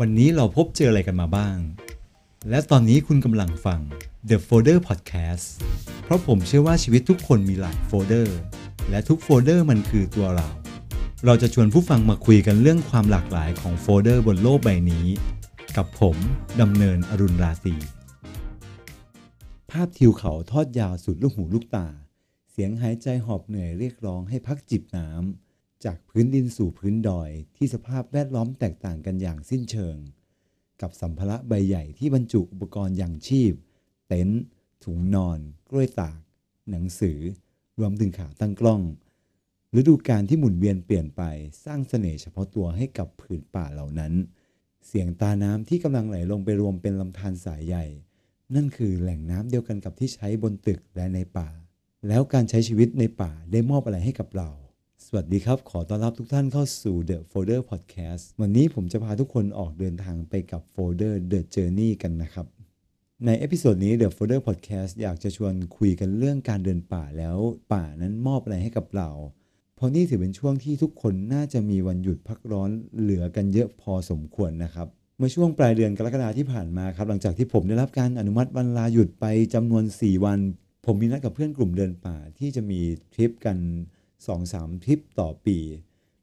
วันนี้เราพบเจออะไรกันมาบ้าง และตอนนี้คุณกำลังฟัง The Folder Podcast เพราะผมเชื่อว่าชีวิตทุกคนมีหลายโฟลเดอร์ และทุกโฟลเดอร์มันคือตัวเรา เราจะชวนผู้ฟังมาคุยกันเรื่องความหลากหลายของโฟลเดอร์บนโลกใบนี้ กับผมดำเนินอรุณราตรีภาพทิวเขาทอดยาวสุดลูกหูลูกตา เสียงหายใจหอบเหนื่อยเรียกร้องให้พักจิบน้ำ จากพื้นดินสู่พื้นดอยที่สภาพแวดล้อมแตกต่างกันอย่างสิ้นเชิง กับสัมภาระใบใหญ่ที่บรรจุอุปกรณ์อย่างชีพ เต็นท์ถุงนอน กล้วยตาก หนังสือ รวมถึงขาตั้งกล้องฤดูกาลที่หมุนเวียนเปลี่ยนไปสร้างเสน่ห์เฉพาะตัวให้กับผืนป่าเหล่านั้น เสียงตาน้ำที่กำลังไหลลงไปรวมเป็นลำธารสายใหญ่ นั่นคือแหล่งน้ำเดียวกันกับที่ใช้บนตึกและในป่า แล้วการใช้ชีวิตในป่าได้มอบอะไรให้กับเรา สวัสดีครับ ขอต้อนรับทุกท่านเข้าสู่ The Folder Podcast วันนี้ผมจะพาทุกคนออกเดินทางไปกับ Folder The Journey กันนะครับ ใน episode นี้ The Folder Podcast อยากจะชวนคุยกันเรื่องการเดินป่าแล้วป่านั้นมอบอะไรให้กับเรา เพราะนี่ถือเป็นช่วงที่ทุกคนน่าจะมีวันหยุดพักร้อนเหลือกันเยอะพอสมควรนะครับ เมื่อช่วงปลายเดือนกรกฎาที่ผ่านมาครับหลังจากที่ผมได้รับการอนุมัติวันลาหยุดไปจำนวน 4 วัน ผมมีนัดกับเพื่อนกลุ่มเดินป่าที่จะมีทริปกัน 2-3ทริปต่อปี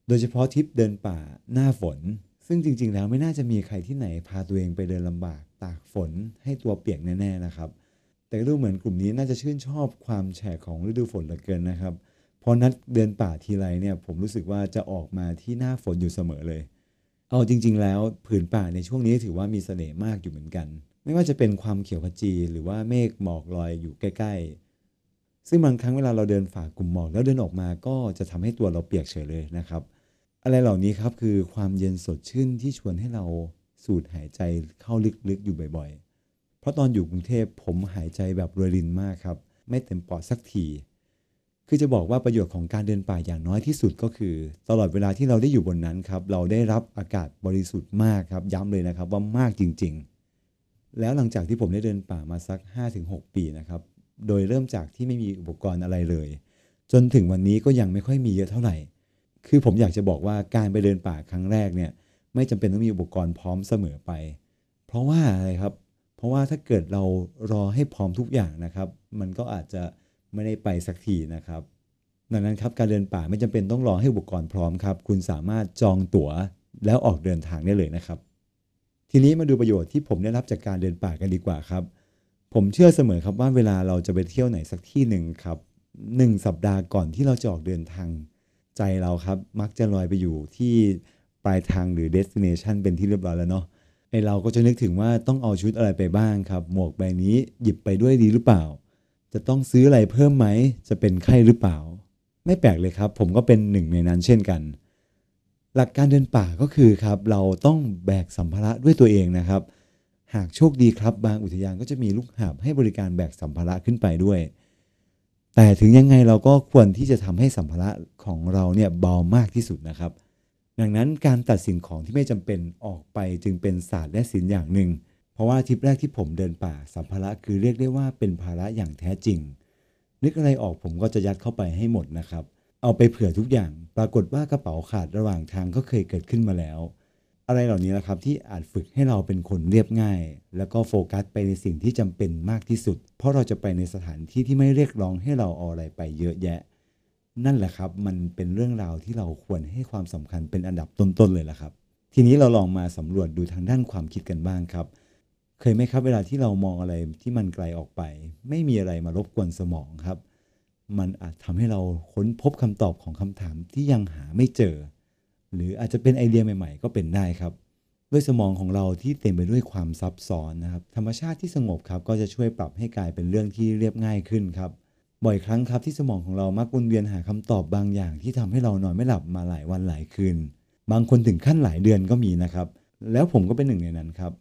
โดยเฉพาะทริปเดินป่าหน้าฝน ซึ่งจริง ๆ แล้วไม่น่าจะมีใครที่ไหนพาตัวเองไปเดินลำบากตากฝนให้ตัวเปียกแน่ๆนะครับ แต่ก็ดูเหมือนกลุ่มนี้น่าจะชื่นชอบความแฉะของฤดูฝนเหลือเกินนะครับพอนัดเดินป่าทีไรเนี่ยผมรู้สึกว่าจะออกมาที่หน้าฝนอยู่เสมอเลย เอาจริง ๆ แล้วผืนป่าในช่วงนี้ถือว่ามีเสน่ห์มากอยู่เหมือนกัน ไม่ว่าจะเป็นความเขียวขจี หรือว่าเมฆหมอกลอยอยู่ใกล้ ๆ ซึ่งบางครั้งเวลาเราเดินฝ่ากลุ่มหมอกแล้วเดินออกมาก็จะทำให้ตัวเราเปียกเฉยเลยนะครับ อะไรเหล่านี้ครับคือความเย็นสดชื่นที่ชวนให้เราสูดหายใจเข้าลึกๆอยู่บ่อยๆ เพราะตอนอยู่กรุงเทพผมหายใจแบบรวยรินมากครับ ไม่เต็มปอดสักที คือจะบอกว่าประโยชน์ของการเดินป่าอย่างน้อยที่สุดก็คือ ตลอดเวลาที่เราได้อยู่บนนั้นครับเราได้รับอากาศบริสุทธิ์มากครับย้ำเลยนะครับว่ามากจริงๆ แล้วหลังจากที่ผมได้เดินป่ามาสัก 5-6 ปีนะครับ โดยเริ่มจากที่ไม่มีอุปกรณ์อะไรเลย จนถึงวันนี้ก็ยังไม่ค่อยมีเยอะเท่าไหร่ คือผมอยากจะบอกว่าการไปเดินป่าครั้งแรกเนี่ยไม่จำเป็นต้องมีอุปกรณ์พร้อมเสมอไป เพราะว่าอะไรครับ เพราะว่าถ้าเกิดเรารอให้พร้อมทุกอย่างนะครับ มันก็อาจจะไม่ได้ไปสักทีนะครับดังนั้นครับการเดินป่าไม่จำเป็นต้องรอให้อุปกรณ์พร้อมครับ คุณสามารถจองตั๋วแล้วออกเดินทางได้เลยนะครับ ทีนี้มาดูประโยชน์ที่ผมได้รับจากการเดินป่ากันดีกว่าครับ ผมเชื่อเสมอครับว่าเวลาเราจะไปเที่ยวไหนสักที่หนึ่งครับหนึ่งสัปดาห์ก่อนที่เราจะออกเดินทางใจเราครับ มักจะลอยไปอยู่ที่ปลายทางหรือ destination เป็นที่เรียบร้อยแล้วเนาะไอเราก็จะนึกถึงว่าต้องเอาชุดอะไรไปบ้างครับ หมวกใบนี้หยิบไปด้วยดีหรือเปล่า จะต้องซื้ออะไรเพิ่มไหม จะเป็นไข้หรือเปล่า ไม่แปลกเลยครับ ผมก็เป็นหนึ่งในนั้นเช่นกัน หลักการเดินป่าก็คือครับ เราต้องแบกสัมภาระด้วยตัวเองนะครับ หากโชคดีครับบางอุทยานก็จะมีลูกหาบให้บริการแบกสัมภาระขึ้นไปด้วย แต่ถึงยังไงเราก็ควรที่จะทำให้สัมภาระของเราเนี่ยเบามากที่สุดนะครับ ดังนั้นการตัดสินของที่ไม่จำเป็นออกไปจึงเป็นศาสตร์และศิลป์อย่างหนึ่ง เพราะว่าทริปแรกที่ผมเดินป่าสัมภาระคือเรียกได้ว่าเป็นภาระอย่างแท้จริง นึกอะไรออกผมก็จะยัดเข้าไปให้หมดนะครับ เอาไปเผื่อทุกอย่าง ปรากฏว่ากระเป๋าขาดระหว่างทางก็เคยเกิดขึ้นมาแล้ว อะไรเหล่านี้นะครับที่อาจฝึกให้เราเป็นคนเรียบง่าย แล้วก็โฟกัสไปในสิ่งที่จำเป็นมากที่สุด เพราะเราจะไปในสถานที่ที่ไม่เรียกร้องให้เราเอาอะไรไปเยอะแยะ นั่นแหละครับ มันเป็นเรื่องราวที่เราควรให้ความสำคัญเป็นอันดับต้นๆเลยละครับ ทีนี้เราลองมาสำรวจดูทางด้านความคิดกันบ้างครับ เคยไหมครับเวลาที่เรามองอะไรที่มันไกลออกไป ไม่มีอะไรมารบกวนสมองครับ มันอาจทำให้เราค้นพบคำตอบของคำถามที่ยังหาไม่เจอ หรืออาจจะเป็นไอเดียใหม่ ๆ ก็เป็นได้ครับ ด้วยสมองของเราที่เต็มไปด้วยความซับซ้อนนะครับ ธรรมชาติที่สงบครับ ก็จะช่วยปรับให้กลายเป็นเรื่องที่เรียบง่ายขึ้นครับ บ่อยครั้งครับที่สมองของเรามักวนเวียนหาคำตอบบางอย่าง ที่ทำให้เรานอนไม่หลับมาหลายวันหลายคืน บางคนถึงขั้นหลายเดือนก็มีนะครับ แล้วผมก็เป็นหนึ่งในนั้นครับ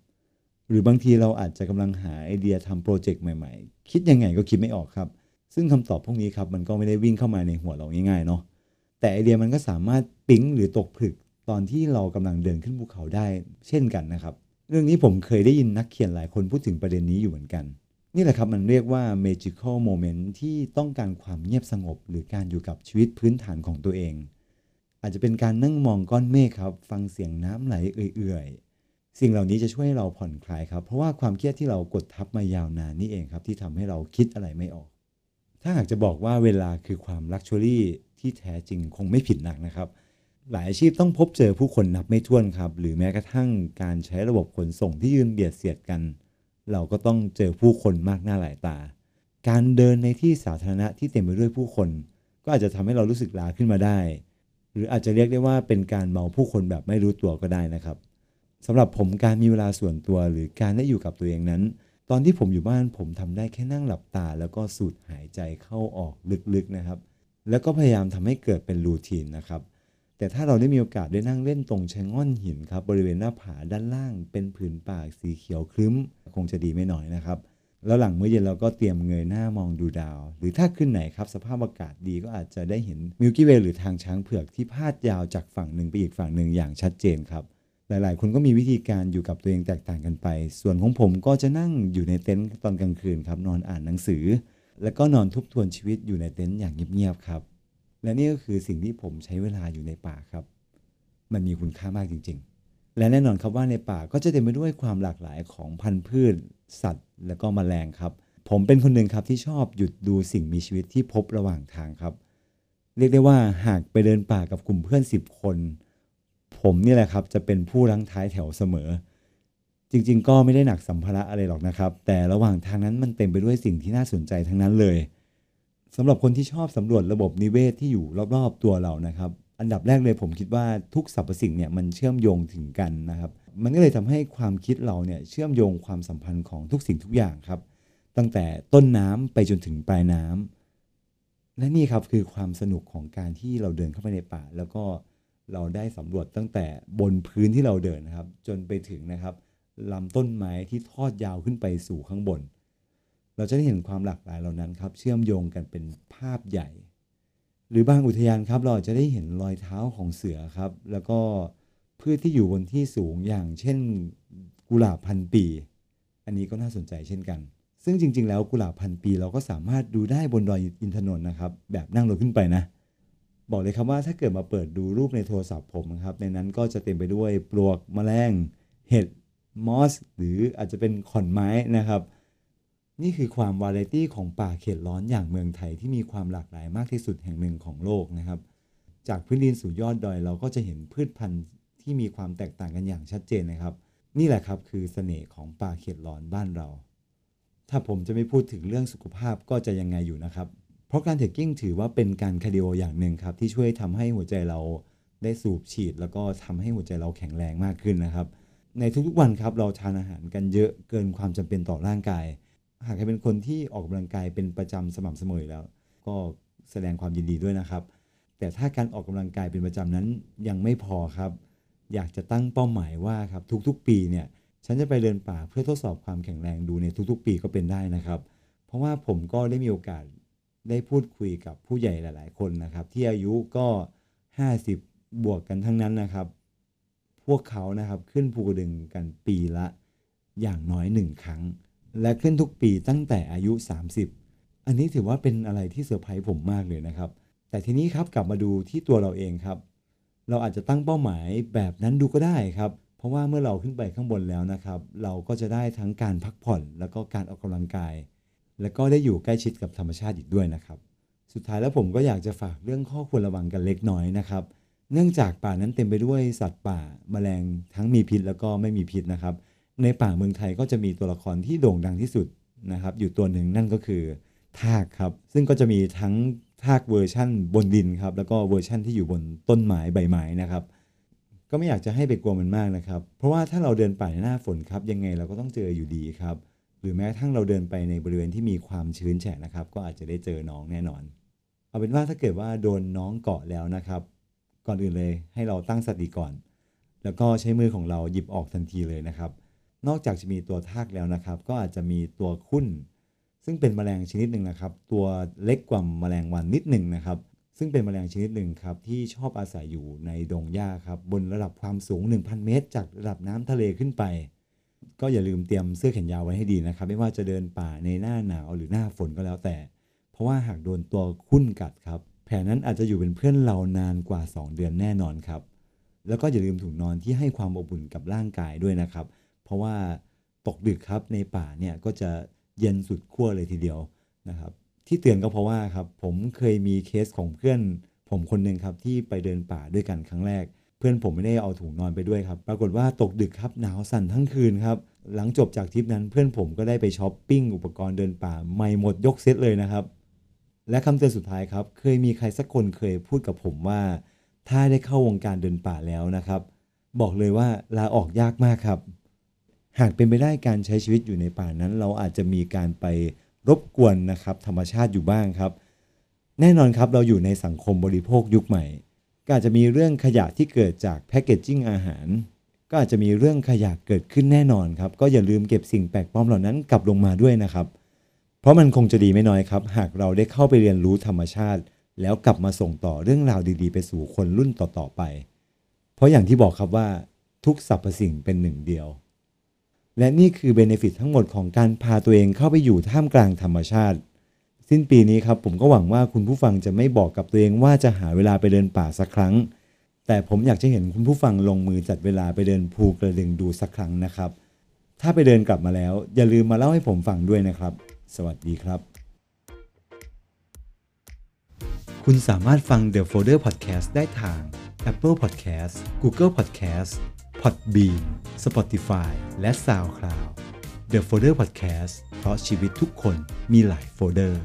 หรือบางทีเราอาจจะกำลังหาไอเดียทำโปรเจกต์ใหม่ ๆ คิดยังไงก็คิดไม่ออกครับ ซึ่งคำตอบพวกนี้ครับมันก็ไม่ได้วิ่งเข้ามาในหัวเราง่ายๆเนาะ แต่ไอเดียมันก็สามารถปิ๊งหรือตกผลึกตอนที่เรากำลังเดินขึ้นภูเขาได้ เช่นกันนะครับ เรื่องนี้ผมเคยได้ยินนักเขียนหลายคนพูดถึงประเด็นนี้อยู่เหมือนกัน นี่แหละครับมันเรียกว่า magical moment ที่ต้องการความเงียบสงบ หรือการอยู่กับชีวิตพื้นฐานของตัวเอง อาจจะเป็นการนั่งมองก้อนเมฆครับ ฟังเสียงน้ำไหลเอื่อยๆ สิ่งเหล่านี้จะช่วยให้เราผ่อนคลายครับ เพราะว่าความเครียดที่เรากดทับมายาวนานนี่เองครับที่ทำให้เราคิดอะไรไม่ออก ถ้าหากจะบอกว่าเวลาคือความลักชัวรี่ที่แท้จริงคงไม่ผิดหนักนะครับ หลายอาชีพต้องพบเจอผู้คนนับไม่ถ้วนครับ หรือแม้กระทั่งการใช้ระบบขนส่งที่ยืนเบียดเสียดกัน เราก็ต้องเจอผู้คนมากหน้าหลายตา การเดินในที่สาธารณะที่เต็มไปด้วยผู้คน ก็อาจจะทำให้เรารู้สึกลาขึ้นมาได้ หรืออาจจะเรียกได้ว่าเป็นการเมาผู้คนแบบไม่รู้ตัวก็ได้นะครับสำหรับผมการมีเวลาส่วนตัวหรือการได้อยู่กับตัวเองนั้น ตอนที่ผมอยู่บ้านผมทำได้แค่นั่งหลับตา แล้วก็สูดหายใจเข้าออกลึกๆนะครับ แล้วก็พยายามทำให้เกิดเป็นรูทีนนะครับ แต่ถ้าเราได้มีโอกาสได้นั่งเล่นตรงชะง่อนหินครับบริเวณหน้าผาด้านล่างเป็นผืนป่าสีเขียวครึ้ม คงจะดีไม่น้อยนะครับ แล้วหลังมื้อเย็นเราก็เตรียมเงยหน้ามองดูดาว หรือถ้าขึ้นไหนครับสภาพอากาศดีก็อาจจะได้เห็นมิลกี้เวย์หรือทางช้างเผือกที่พาดยาวจากฝั่งหนึ่งไปอีกฝั่งหนึ่งอย่างชัดเจนครับ หลาย ๆ คนก็มีวิธีการอยู่กับตัวเองแตกต่างกันไป ส่วนของผมก็จะนั่งอยู่ในเต็นท์ตอนกลางคืนครับ นอนอ่านหนังสือ แล้วก็นอนทบทวนชีวิตอยู่ในเต็นท์อย่างเงียบ ๆ ครับ และนี่ก็คือสิ่งที่ผมใช้เวลาอยู่ในป่าครับ มันมีคุณค่ามากจริง ๆ และแน่นอนครับว่าในป่าก็จะเต็มไปด้วยความหลากหลายของพันธุ์พืช สัตว์ และก็มแมลงครับ ผมเป็นคนหนึ่งครับที่ชอบหยุดดูสิ่งมีชีวิตที่พบระหว่างทางครับ เรียกได้ว่าหากไปเดินป่ากับกลุ่มเพื่อน10คน ผมนี่แหละครับจะเป็นผู้รั้งท้ายแถวเสมอ จริง ๆ ก็ไม่ได้หนักสัมภาระอะไรหรอกนะครับ แต่ระหว่างทางนั้นมันเต็มไปด้วยสิ่งที่น่าสนใจทั้งนั้นเลยสำหรับคนที่ชอบสำรวจระบบนิเวศที่อยู่รอบๆตัวเรานะครับ อันดับแรกเลยผมคิดว่าทุกสรรพสิ่งเนี่ยมันเชื่อมโยงถึงกันนะครับ มันก็เลยทำให้ความคิดเราเนี่ยเชื่อมโยงความสัมพันธ์ของทุกสิ่งทุกอย่างครับ ตั้งแต่ต้นน้ำไปจนถึงปลายน้ำและนี่ครับคือความสนุกของการที่เราเดินเข้าไปในป่า แล้วก็ เราได้สำรวจตั้งแต่บนพื้นที่เราเดินนะครับ จนไปถึงนะครับลำต้นไม้ที่ทอดยาวขึ้นไปสู่ข้างบน เราจะได้เห็นความหลากหลายเหล่านั้นครับเชื่อมโยงกันเป็นภาพใหญ่ หรือบางอุทยานครับเราจะได้เห็นรอยเท้าของเสือครับ แล้วก็พืชที่อยู่บนที่สูงอย่างเช่นกุหลาบพันปี อันนี้ก็น่าสนใจเช่นกัน ซึ่งจริง ๆ แล้วกุหลาบพันปีเราก็สามารถดูได้บนดอยอินทนนท์นะครับ แบบนั่งรถขึ้นไปนะ บอกเลยครับว่าถ้าเกิดมาเปิดดูรูปในโทรศัพท์ผมนะครับ ในนั้นก็จะเต็มไปด้วยปลวกแมลงเห็ดมอส หรืออาจจะเป็นขอนไม้นะครับ นี่คือความวาไรตี้ของป่าเขตร้อนอย่างเมืองไทยที่มีความหลากหลายมากที่สุดแห่งหนึ่งของโลกนะครับ จากพื้นดินสู่ยอดดอยเราก็จะเห็นพืชพันธุ์ที่มีความแตกต่างกันอย่างชัดเจนนะครับ นี่แหละครับคือเสน่ห์ของป่าเขตร้อนบ้านเรา ถ้าผมจะไม่พูดถึงเรื่องสุขภาพก็จะยังไงอยู่นะครับ เพราะการ trekking ถือว่าเป็นการ cardio อย่างหนึ่งครับ ที่ช่วยทำให้หัวใจเราได้สูบฉีด แล้วก็ทำให้หัวใจเราแข็งแรงมากขึ้นนะครับ ในทุกๆวันครับเราทานอาหารกันเยอะเกินความจำเป็นต่อร่างกาย หากใครเป็นคนที่ออกกำลังกายเป็นประจำสม่ำเสมอแล้ว ก็แสดงความยินดีด้วยนะครับ แต่ถ้าการออกกำลังกายเป็นประจำนั้นยังไม่พอครับ อยากจะตั้งเป้าหมายว่าครับทุกๆ ปีเนี่ยฉันจะไปเดินป่าเพื่อทดสอบความแข็งแรงดูในทุกๆ ปีก็เป็นได้นะครับ เพราะว่าผมก็ได้มีโอกาส ได้พูดคุยกับผู้ใหญ่หลาย ๆ คนนะครับ ที่อายุก็ 50 บวกกันทั้งนั้นนะครับ พวกเขานะครับขึ้นภูกระดึงกันปีละอย่างน้อยหนึ่งครั้ง และขึ้นทุกปีตั้งแต่อายุ 30 อันนี้ถือว่าเป็นอะไรที่เซอร์ไพรส์ผมมากเลยนะครับ แต่ทีนี้ครับกลับมาดูที่ตัวเราเองครับ เราอาจจะตั้งเป้าหมายแบบนั้นดูก็ได้ครับ เพราะว่าเมื่อเราขึ้นไปข้างบนแล้วนะครับ เราก็จะได้ทั้งการพักผ่อนแล้วก็การออกกำลังกาย แล้วก็ได้อยู่ใกล้ชิดกับธรรมชาติอีกด้วยนะครับ สุดท้ายแล้วผมก็อยากจะฝากเรื่องข้อควรระวังกันเล็กน้อยนะครับ เนื่องจากป่านั้นเต็มไปด้วยสัตว์ป่าแมลงทั้งมีพิษแล้วก็ไม่มีพิษนะครับ ในป่าเมืองไทยก็จะมีตัวละครที่โด่งดังที่สุดนะครับ อยู่ตัวหนึ่งนั่นก็คือทากครับ ซึ่งก็จะมีทั้งทากเวอร์ชั่นบนดินครับ แล้วก็เวอร์ชั่นที่อยู่บนต้นไม้ใบไม้นะครับ ก็ไม่อยากจะให้ไปกลัวมันมากนะครับ เพราะว่าถ้าเราเดินป่าในหน้าฝนครับ ยังไงเราก็ต้องเจออยู่ดีครับ หรือแม้กระทั่งเราเดินไปในบริเวณที่มีความชื้นแฉะนะครับ ก็อาจจะได้เจอน้องแน่นอน เอาเป็นว่าถ้าเกิดว่าโดนน้องเกาะแล้วนะครับ ก่อนอื่นเลยให้เราตั้งสติก่อน แล้วก็ใช้มือของเราหยิบออกทันทีเลยนะครับ นอกจากจะมีตัวทากแล้วนะครับ ก็อาจจะมีตัวคุ้นซึ่งเป็นแมลงชนิดหนึ่งนะครับ ตัวเล็กกว่าแมลงวันนิดหนึ่งนะครับ ซึ่งเป็นแมลงชนิดหนึ่งครับที่ชอบอาศัยอยู่ในดงหญ้าครับบนระดับความสูง 1,000 เมตร จากระดับน้ำทะเลขึ้นไป ก็อย่าลืมเตรียมเสื้อแขนยาวไว้ให้ดีนะครับ ไม่ว่าจะเดินป่าในหน้าหนาวหรือหน้าฝนก็แล้วแต่ เพราะว่าหากโดนตัวคุ้นกัดครับ แผลนั้นอาจจะอยู่เป็นเพื่อนเรานานกว่า 2 เดือนแน่นอนครับ แล้วก็อย่าลืมถุงนอนที่ให้ความอบอุ่นกับร่างกายด้วยนะครับ เพราะว่าตกดึกครับในป่าเนี่ยก็จะเย็นสุดขั้วเลยทีเดียวนะครับ ที่เตือนก็เพราะว่าครับผมเคยมีเคสของเพื่อน ผมคนหนึ่งครับที่ไปเดินป่าด้วยกันครั้งแรก เพื่อนผมไม่ได้เอาถุงนอนไปด้วยครับ ปรากฏว่าตกดึกครับหนาวสั่นทั้งคืนครับ หลังจบจากทริปนั้นเพื่อนผมก็ได้ไปช้อปปิ้งอุปกรณ์เดินป่าใหม่หมดยกเซตเลยนะครับ และคำเตือนสุดท้ายครับ เคยมีใครสักคนเคยพูดกับผมว่า ถ้าได้เข้าวงการเดินป่าแล้วนะครับ บอกเลยว่าลาออกยากมากครับ หากเป็นไปได้การใช้ชีวิตอยู่ในป่านั้น เราอาจจะมีการไปรบกวนนะครับธรรมชาติอยู่บ้างครับ แน่นอนครับเราอยู่ในสังคมบริโภคยุคใหม่ ก็อาจจะมีเรื่องขยะที่เกิดจากแพคเกจจิ้งอาหาร ก็อาจจะมีเรื่องขยะเกิดขึ้นแน่นอนครับ ก็อย่าลืมเก็บสิ่งแปลกปลอมเหล่านั้นกลับลงมาด้วยนะครับ เพราะมันคงจะดีไม่น้อยครับ หากเราได้เข้าไปเรียนรู้ธรรมชาติ แล้วกลับมาส่งต่อเรื่องราวดีๆ ไปสู่คนรุ่นต่อๆไป เพราะอย่างที่บอกครับว่าทุกสรรพสิ่งเป็นหนึ่งเดียว และนี่คือเบเนฟิตทั้งหมดของการพาตัวเองเข้าไปอยู่ท่ามกลางธรรมชาติ สิ้นปีนี้ครับผมก็หวังว่าคุณผู้ฟังจะไม่บอกกับตัวเองว่าจะหาเวลาไปเดินป่าสักครั้ง แต่ผมอยากจะเห็นคุณผู้ฟังลงมือจัดเวลาไปเดินภูกระดึงดูสักครั้งนะครับ ถ้าไปเดินกลับมาแล้ว อย่าลืมมาเล่าให้ผมฟังด้วยนะครับ สวัสดีครับ คุณสามารถฟัง The Folder Podcast ได้ทาง Apple Podcast Google Podcast Podbean Spotify และ SoundCloud The Folder Podcast เพราะชีวิตทุกคนมีหลายโฟลเดอร์